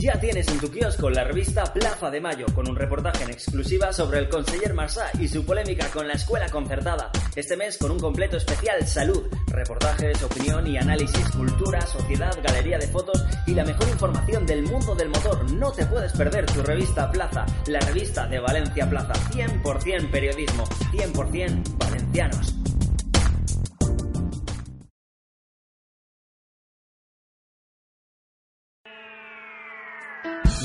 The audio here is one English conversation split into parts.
Ya tienes en tu kiosco la revista Plaza de Mayo, con un reportaje en exclusiva sobre el conseller Marsá y su polémica con la escuela concertada. Este mes con un completo especial Salud, reportajes, opinión y análisis, cultura, sociedad, galería de fotos y la mejor información del mundo del motor. No te puedes perder tu revista Plaza, la revista de Valencia Plaza. 100% periodismo, 100% valencianos.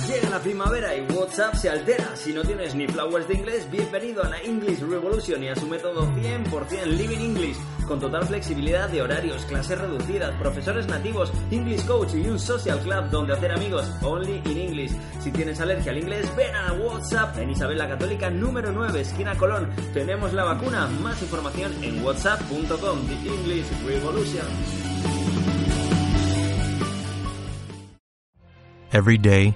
Llega la primavera y WhatsApp se altera. Si no tienes ni flowers de inglés, bienvenido a la English Revolution y a su método 100% Living English, con total flexibilidad de horarios, clases reducidas, profesores nativos, English Coach y un social club donde hacer amigos only in English. Si tienes alergia al inglés, ven a WhatsApp en Isabel la Católica número 9, esquina Colón. Tenemos la vacuna. Más información en whatsapp.com. The English Revolution. Every day,